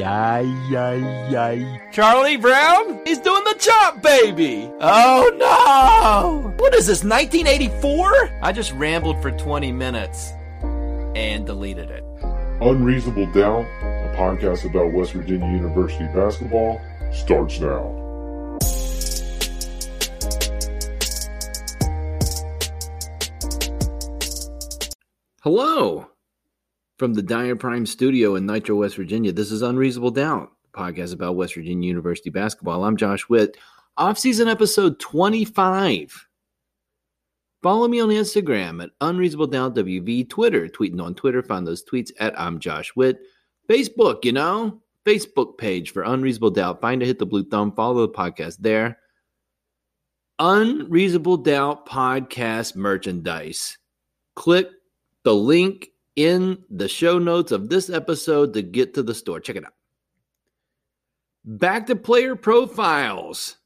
ay, ay, ay. Charlie Brown? He's doing the chop, baby! Oh no! What is this, 1984? I just rambled for 20 minutes and deleted it. Unreasonable Doubt, a podcast about West Virginia University basketball, starts now. Hello from the Dyer Prime Studio in Nitro, West Virginia. This is Unreasonable Doubt, podcast about West Virginia University basketball. I'm Josh Witt. Off-season episode 25. Follow me on Instagram at Unreasonable Doubt WV, Twitter, tweeting on Twitter. Find those tweets at I'm Josh Witt. Facebook, you know, Facebook page for Unreasonable Doubt. Find it, hit the blue thumb, follow the podcast there. Unreasonable Doubt podcast merchandise. Click the link in the show notes of this episode to get to the store. Check it out. Back to player profiles.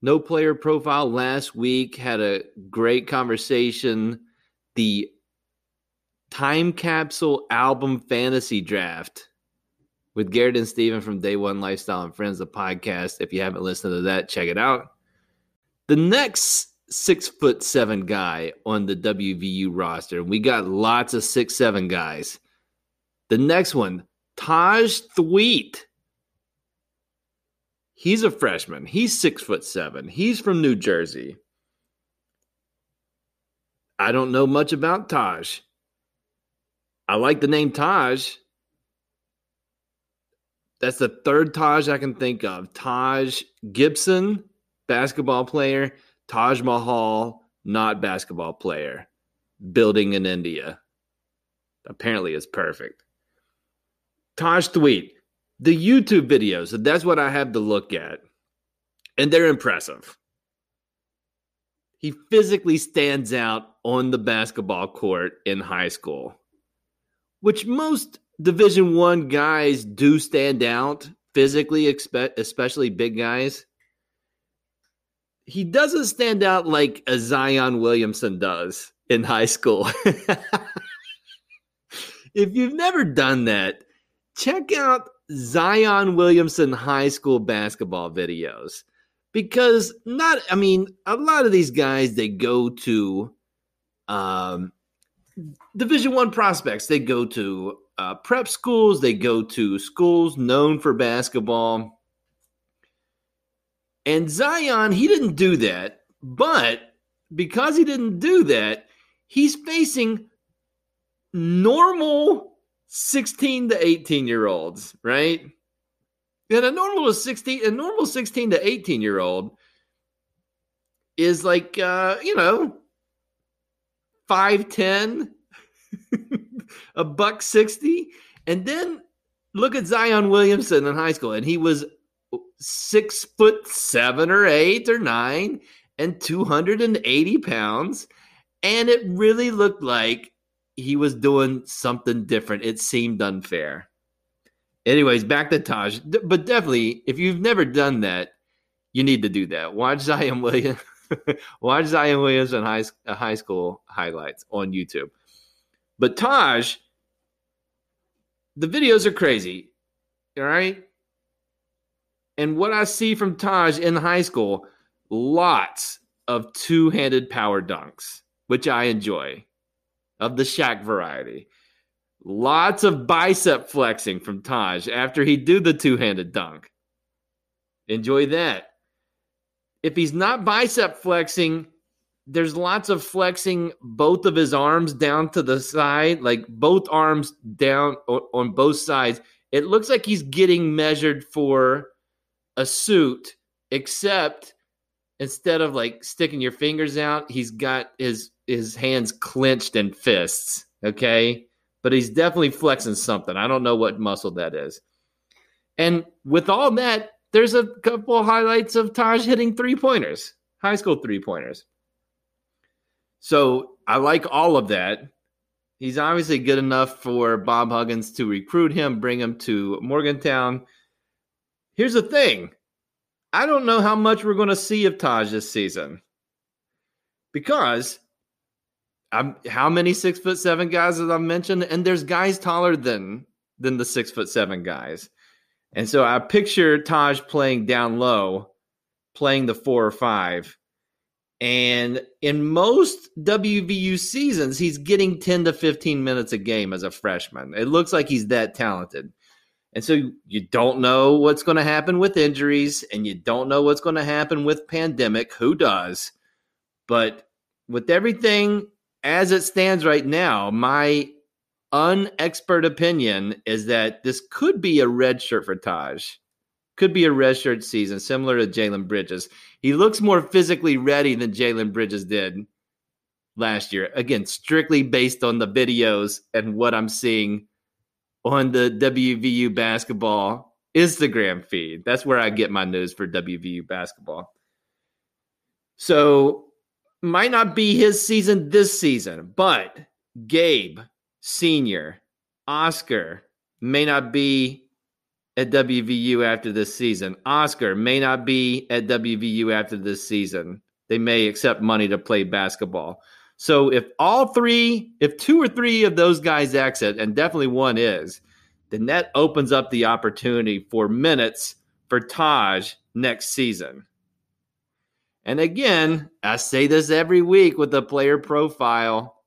No player profile last week. Had a great conversation. The time capsule album fantasy draft with Garrett and Steven from Day One Lifestyle and Friends, the podcast. If you haven't listened to that, check it out. The next six foot seven guy on the WVU roster. We got lots of six seven guys. The next one, Taj Thweatt. He's a freshman. He's six foot seven. He's from New Jersey. I don't know much about Taj. I like the name Taj. That's the third Taj I can think of. Taj Gibson, basketball player. Taj Mahal, not basketball player, building in India. Apparently, is perfect. Taj Thweatt the YouTube videos, that's what I have to look at. And they're impressive. He physically stands out on the basketball court in high school, which most Division One guys do stand out physically, especially big guys he doesn't stand out like a Zion Williamson does in high school. if you've never done that, check out Zion Williamson high school basketball videos. Because not I mean a lot of these guys they go to um division 1 prospects. They go to uh, prep schools. They go to schools known for basketball and Zion, he didn't do that. But because he didn't do that, he's facing normal 16 to 18 year olds, right? And a normal 16, a normal 16 to 18 year old is like uh, you know, 5'10, a buck 60. And then look at Zion Williamson in high school, and he was six foot seven or eight or nine and 280 pounds. And it really looked like he was doing something different. It seemed unfair. Anyways, back to Taj. But definitely, if you've never done that, you need to do that. Watch Zion Williams. Watch Zion Williams and high, uh, high school highlights on YouTube. But Taj, the videos are crazy. All right. And what I see from Taj in high school, lots of two handed power dunks, which I enjoy, of the Shaq variety. Lots of bicep flexing from Taj after he do the two handed dunk. Enjoy that. If he's not bicep flexing, there's lots of flexing both of his arms down to the side, like both arms down on both sides. It looks like he's getting measured for a suit, except instead of like sticking your fingers out, he's got his his hands clenched in fists. Okay. But he's definitely flexing something. I don't know what muscle that is. And with all that, there's a couple highlights of Taj hitting three pointers, high school three pointers. So I like all of that. He's obviously good enough for Bob Huggins to recruit him, bring him to Morgantown. Here's the thing I don't know how much we're going to see of Taj this season because I'm, how many six foot seven guys as I mentioned, and there's guys taller than than the six foot seven guys. And so I picture Taj playing down low, playing the four or five. And in most WVU seasons, he's getting 10 to 15 minutes a game as a freshman. It looks like he's that talented. And so you don't know what's going to happen with injuries and you don't know what's going to happen with pandemic. Who does? But with everything as it stands right now, my unexpert opinion is that this could be a red shirt for Taj. Could be a red shirt season, similar to Jalen Bridges. He looks more physically ready than Jalen Bridges did last year. Again, strictly based on the videos and what I'm seeing on the WVU basketball Instagram feed. That's where I get my news for WVU basketball. So, might not be his season this season, but Gabe, senior, Oscar may not be at WVU after this season. Oscar may not be at WVU after this season. They may accept money to play basketball. So if all three, if two or three of those guys exit, and definitely one is, then that opens up the opportunity for minutes for Taj next season. And again, I say this every week with the player profile.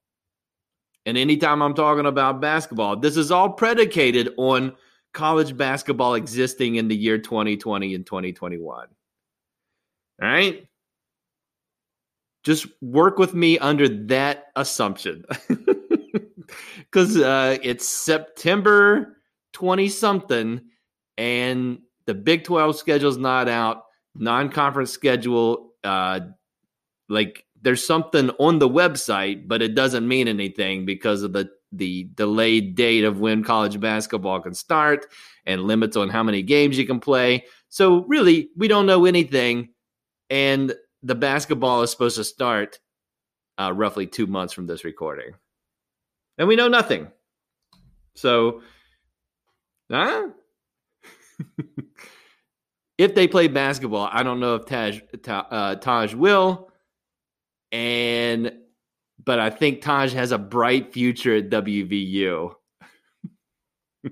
And anytime I'm talking about basketball, this is all predicated on college basketball existing in the year 2020 and 2021. All right? Just work with me under that assumption. Because uh, it's September 20 something, and the Big 12 schedule's not out, non conference schedule, uh, like there's something on the website, but it doesn't mean anything because of the the delayed date of when college basketball can start and limits on how many games you can play. So really, we don't know anything, and the basketball is supposed to start uh, roughly two months from this recording, and we know nothing. So, huh? if they play basketball, I don't know if Taj uh, Taj will, and but I think Taj has a bright future at WVU.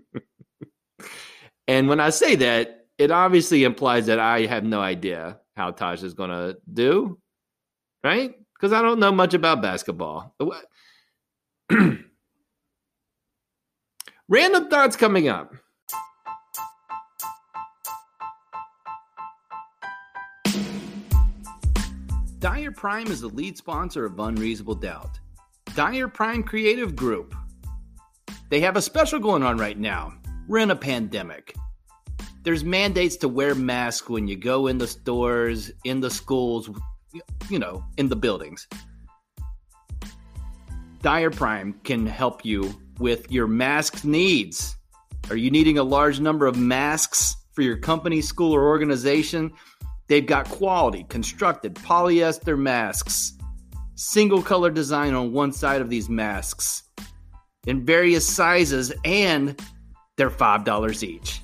and when I say that, it obviously implies that I have no idea how Taj is going to do, right? Because I don't know much about basketball. Random thoughts coming up. Dyer Prime is the lead sponsor of Unreasonable Doubt. Dyer Prime Creative Group. They have a special going on right now. We're in a pandemic. There's mandates to wear masks when you go in the stores, in the schools, you know, in the buildings. Dyer Prime can help you with your mask needs. Are you needing a large number of masks for your company, school, or organization? They've got quality, constructed polyester masks, single color design on one side of these masks in various sizes, and they're $5 each.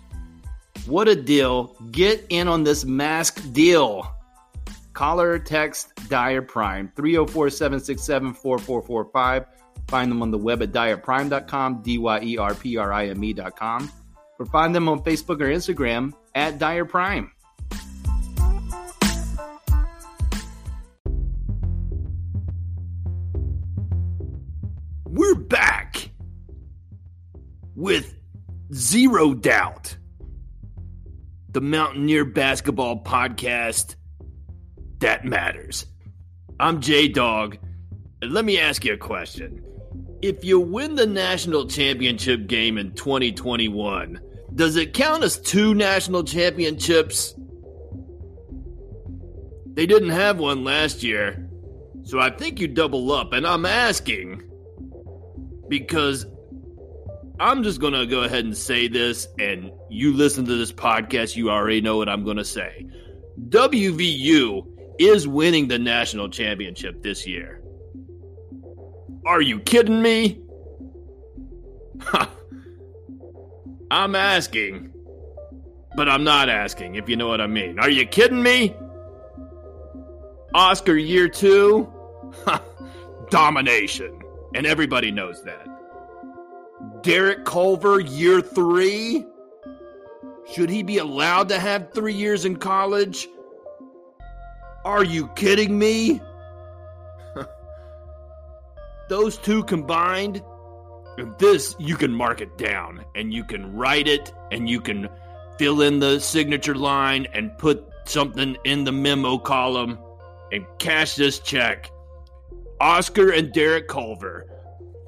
What a deal! Get in on this mask deal. Call or text Dyer Prime 304 767 4445. Find them on the web at dyerprime.com, D Y E R P R I M E.com, or find them on Facebook or Instagram at Dyer Prime. We're back with zero doubt. The Mountaineer Basketball Podcast that matters. I'm J Dog. Let me ask you a question. If you win the national championship game in 2021, does it count as two national championships? They didn't have one last year, so I think you double up, and I'm asking because I'm just going to go ahead and say this, and you listen to this podcast, you already know what I'm going to say. WVU is winning the national championship this year. Are you kidding me? I'm asking, but I'm not asking, if you know what I mean. Are you kidding me? Oscar year two? Domination. And everybody knows that. Derek Culver, year three? Should he be allowed to have three years in college? Are you kidding me? Those two combined, this you can mark it down and you can write it and you can fill in the signature line and put something in the memo column and cash this check. Oscar and Derek Culver,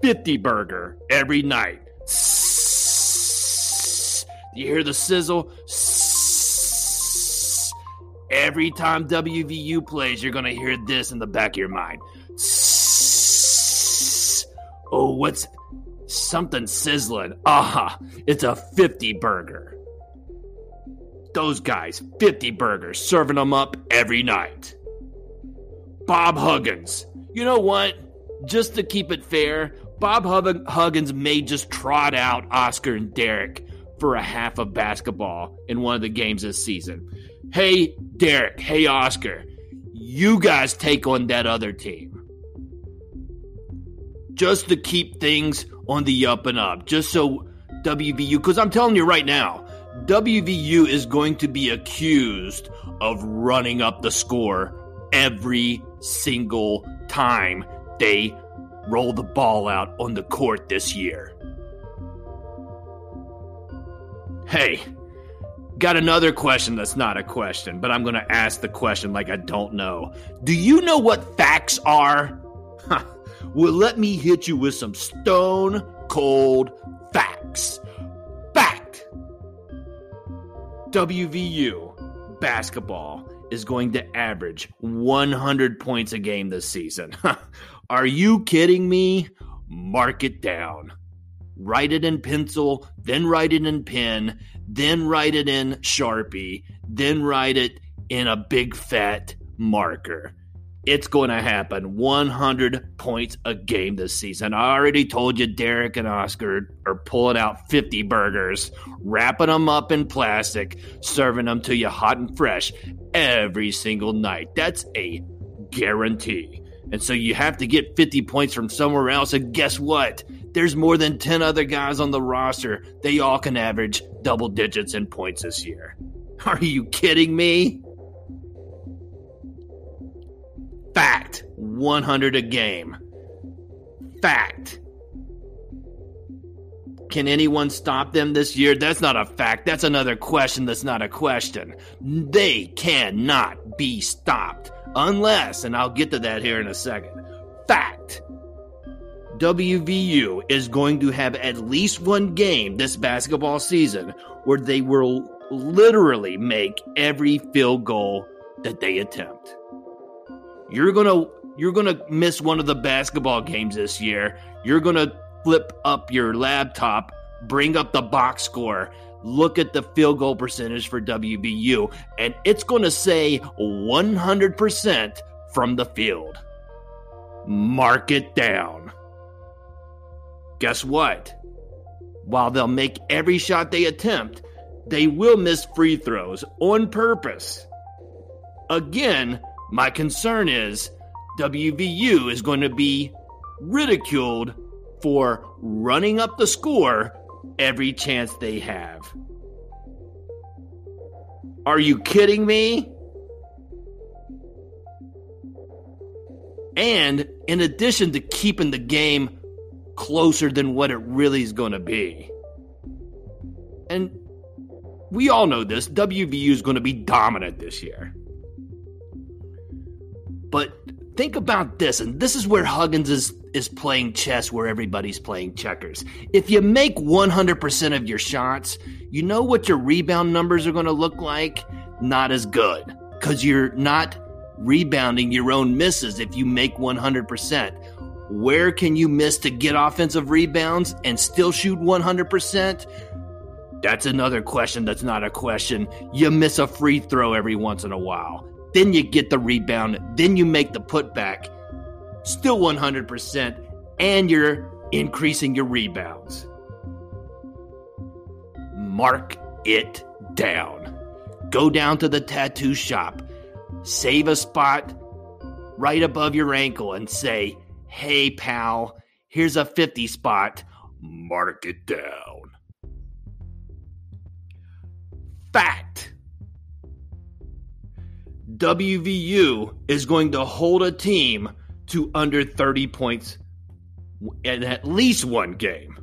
50 burger every night. You hear the sizzle? Every time WVU plays, you're going to hear this in the back of your mind. Oh, what's something sizzling? Aha, it's a 50 burger. Those guys, 50 burgers, serving them up every night. Bob Huggins. You know what? Just to keep it fair, Bob Huggins may just trot out Oscar and Derek for a half of basketball in one of the games this season. Hey, Derek. Hey, Oscar. You guys take on that other team. Just to keep things on the up and up. Just so WVU, because I'm telling you right now, WVU is going to be accused of running up the score every single time they roll the ball out on the court this year. Hey, got another question that's not a question, but I'm going to ask the question like I don't know. Do you know what facts are? well, let me hit you with some stone cold facts. Fact WVU basketball is going to average 100 points a game this season. Are you kidding me? Mark it down write it in pencil, then write it in pen, then write it in Sharpie, then write it in a big fat marker. It's going to happen 100 points a game this season. I already told you Derek and Oscar are pulling out 50 burgers, wrapping them up in plastic, serving them to you hot and fresh every single night. That's a guarantee. And so you have to get 50 points from somewhere else. And guess what? There's more than 10 other guys on the roster. They all can average double digits in points this year. Are you kidding me? Fact 100 a game. Fact. Can anyone stop them this year? That's not a fact. That's another question that's not a question. They cannot be stopped. Unless, and I'll get to that here in a second. Fact. WVU is going to have at least one game this basketball season where they will literally make every field goal that they attempt. You're going to you're going to miss one of the basketball games this year. You're going to flip up your laptop, bring up the box score, look at the field goal percentage for WVU, and it's going to say 100% from the field. Mark it down. Guess what? While they'll make every shot they attempt, they will miss free throws on purpose. Again, my concern is WVU is going to be ridiculed for running up the score every chance they have. Are you kidding me? And in addition to keeping the game closer than what it really is going to be. And we all know this WVU is going to be dominant this year. But think about this, and this is where Huggins is, playing chess where everybody's playing checkers. If you make 100% of your shots, you know what your rebound numbers are going to look like? Not as good because you're not rebounding your own misses if you make 100%. Where can you miss to get offensive rebounds and still shoot 100%? That's another question that's not a question. You miss a free throw every once in a while. Then you get the rebound. Then you make the putback. Still 100%. And you're increasing your rebounds. Mark it down. Go down to the tattoo shop. Save a spot right above your ankle and say, Hey, pal, here's a 50 spot. Mark it down. Fact. WVU is going to hold a team to under 30 points in at least one game.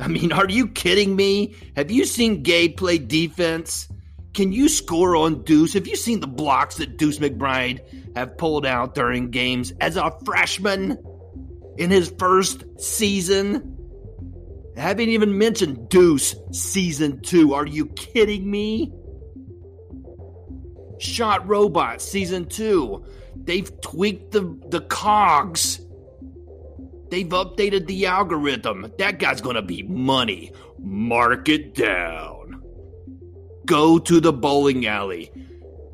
I mean, are you kidding me? Have you seen Gabe play defense? Can you score on Deuce? Have you seen the blocks that Deuce McBride have pulled out during games as a freshman in his first season? I haven't even mentioned Deuce season two. Are you kidding me? Shot Robot season two. They've tweaked the, the cogs. They've updated the algorithm. That guy's gonna be money. Mark it down. Go to the bowling alley.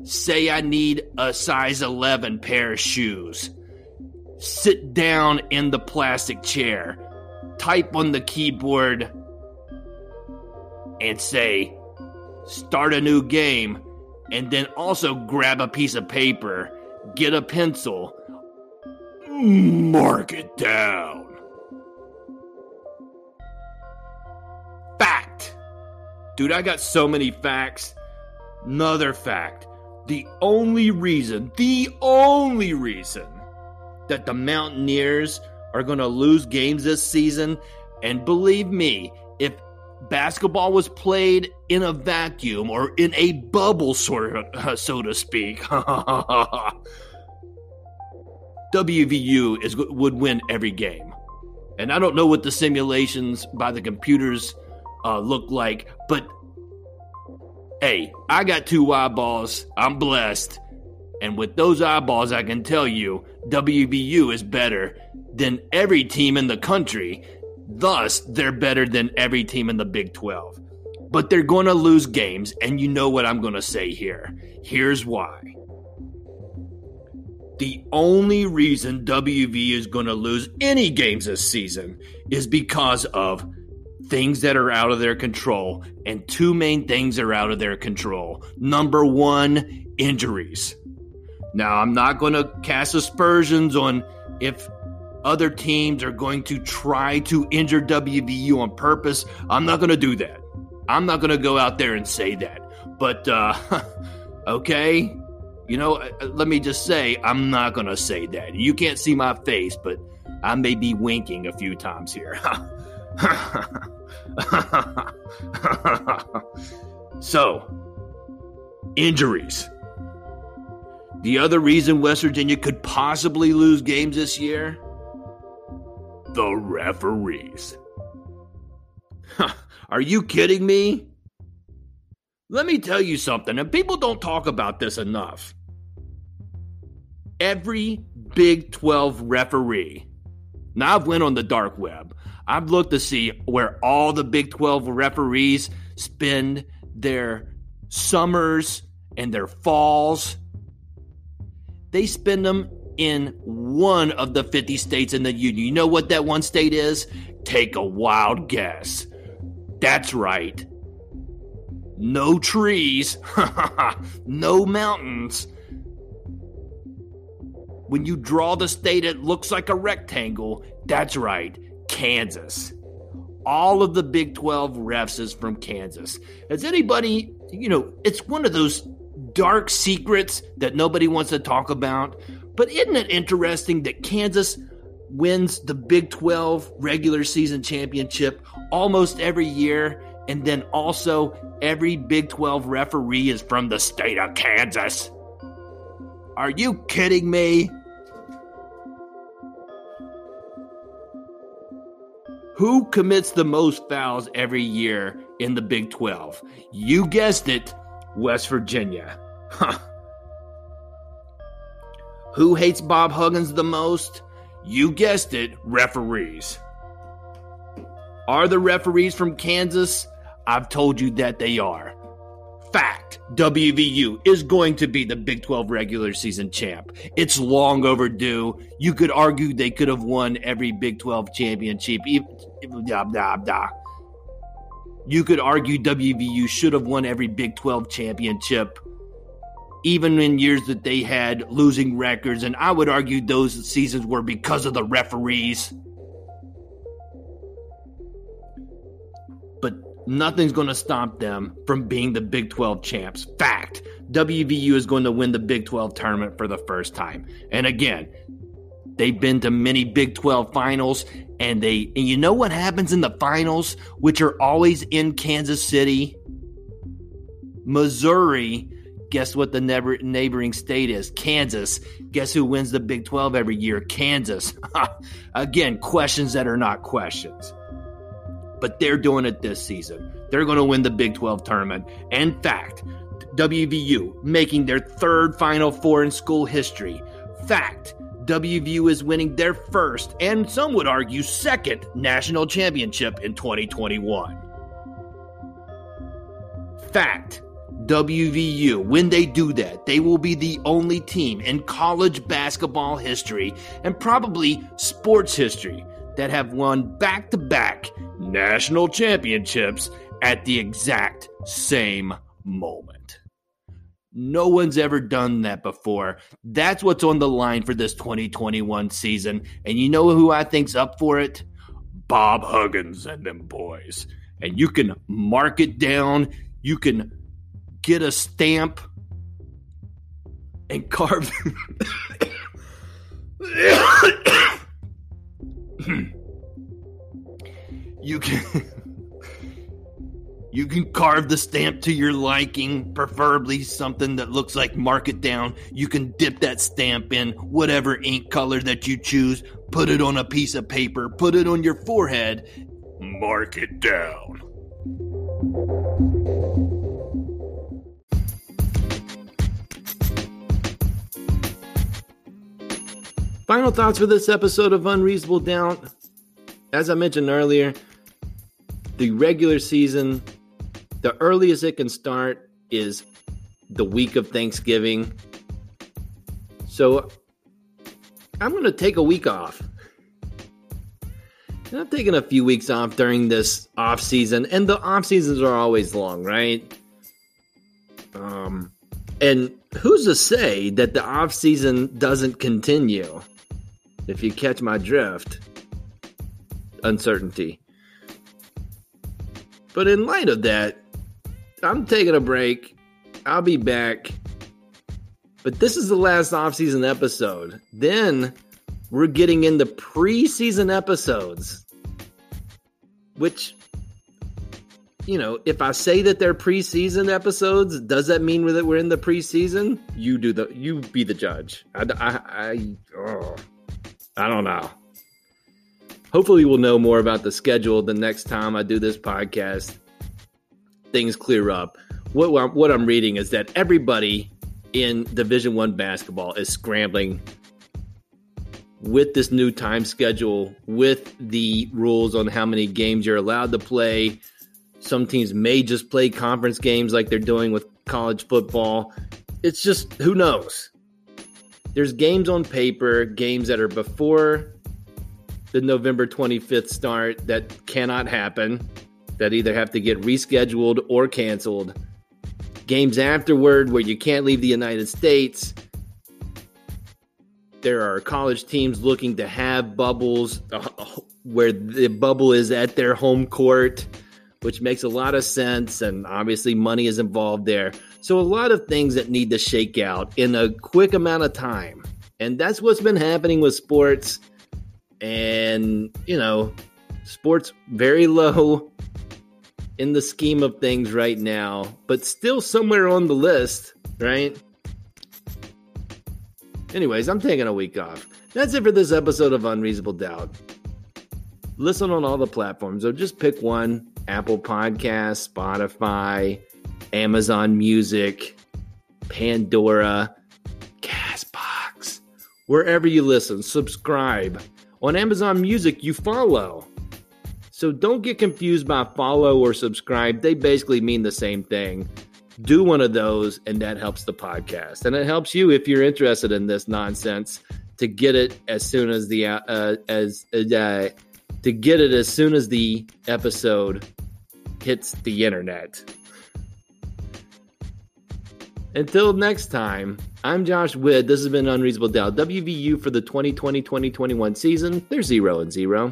Say I need a size 11 pair of shoes. Sit down in the plastic chair. Type on the keyboard and say, start a new game. And then also grab a piece of paper, get a pencil, mark it down. Fact. Dude, I got so many facts. Another fact. The only reason, the only reason that the Mountaineers are going to lose games this season, and believe me, if basketball was played in a vacuum or in a bubble, sort of, so to speak, WVU is would win every game. And I don't know what the simulations by the computers uh, look like, but hey, I got two eyeballs. I'm blessed. And with those eyeballs, I can tell you WVU is better than every team in the country. Thus, they're better than every team in the Big 12. But they're going to lose games, and you know what I'm going to say here. Here's why. The only reason WV is going to lose any games this season is because of things that are out of their control. And two main things are out of their control. Number one, injuries. Now, I'm not going to cast aspersions on if other teams are going to try to injure WVU on purpose. I'm not going to do that. I'm not going to go out there and say that. But, uh, okay, you know, uh, uh, let me just say, I'm not going to say that. You can't see my face, but I may be winking a few times here. so, injuries. The other reason West Virginia could possibly lose games this year? The referees. Are you kidding me? Let me tell you something, and people don't talk about this enough every Big 12 referee. Now I've went on the dark web. I've looked to see where all the Big 12 referees spend their summers and their falls. They spend them in one of the 50 states in the union. You know what that one state is? Take a wild guess. That's right. No trees, no mountains, when you draw the state, it looks like a rectangle. That's right, Kansas. All of the Big 12 refs is from Kansas. Has anybody, you know, it's one of those dark secrets that nobody wants to talk about. But isn't it interesting that Kansas wins the Big 12 regular season championship almost every year? And then also, every Big 12 referee is from the state of Kansas. Are you kidding me? Who commits the most fouls every year in the Big 12? You guessed it, West Virginia. Huh. Who hates Bob Huggins the most? You guessed it, referees. Are the referees from Kansas? I've told you that they are fact, WVU is going to be the Big 12 regular season champ. It's long overdue. You could argue they could have won every Big 12 championship. You could argue WVU should have won every Big 12 championship, even in years that they had losing records. And I would argue those seasons were because of the referees. But nothing's going to stop them from being the Big 12 champs. Fact. WVU is going to win the Big 12 tournament for the first time. And again, they've been to many Big 12 finals and they and you know what happens in the finals which are always in Kansas City, Missouri, guess what the neighboring state is? Kansas. Guess who wins the Big 12 every year? Kansas. Again, questions that are not questions. But they're doing it this season. They're going to win the Big 12 tournament. In fact, WVU making their third Final Four in school history. Fact, WVU is winning their first, and some would argue second, national championship in 2021. Fact, WVU, when they do that, they will be the only team in college basketball history and probably sports history that have won back to back national championships at the exact same moment. No one's ever done that before. That's what's on the line for this 2021 season. And you know who I think's up for it? Bob Huggins and them boys. And you can mark it down. You can get a stamp and carve. you can. You can carve the stamp to your liking, preferably something that looks like mark it down. You can dip that stamp in whatever ink color that you choose, put it on a piece of paper, put it on your forehead, mark it down. Final thoughts for this episode of Unreasonable Doubt. As I mentioned earlier, the regular season, the earliest it can start is the week of Thanksgiving. So I'm going to take a week off. And I'm taking a few weeks off during this off season, and the off seasons are always long, right? Um, and who's to say that the off season doesn't continue? If you catch my drift, uncertainty. But in light of that, I'm taking a break. I'll be back. But this is the last off-season episode. Then we're getting into preseason episodes. Which you know, if I say that they're preseason episodes, does that mean that we're in the preseason? You do the you be the judge. I I, I oh. I don't know. Hopefully, we'll know more about the schedule the next time I do this podcast. Things clear up. What, what I'm reading is that everybody in Division One basketball is scrambling with this new time schedule, with the rules on how many games you're allowed to play. Some teams may just play conference games like they're doing with college football. It's just who knows there's games on paper, games that are before the November 25th start that cannot happen, that either have to get rescheduled or canceled. Games afterward where you can't leave the United States. There are college teams looking to have bubbles uh, where the bubble is at their home court, which makes a lot of sense. And obviously, money is involved there. So, a lot of things that need to shake out in a quick amount of time. And that's what's been happening with sports. And, you know, sports very low in the scheme of things right now, but still somewhere on the list, right? Anyways, I'm taking a week off. That's it for this episode of Unreasonable Doubt. Listen on all the platforms, or just pick one Apple Podcasts, Spotify, Amazon Music, Pandora, Castbox, wherever you listen, subscribe. On Amazon Music, you follow. So don't get confused by follow or subscribe. They basically mean the same thing. Do one of those, and that helps the podcast. And it helps you if you're interested in this nonsense to get it as soon as the uh, as uh, to get it as soon as the episode hits the internet. Until next time, I'm Josh Witt. This has been Unreasonable Doubt. WVU for the 2020 2021 season. They're 0 and 0.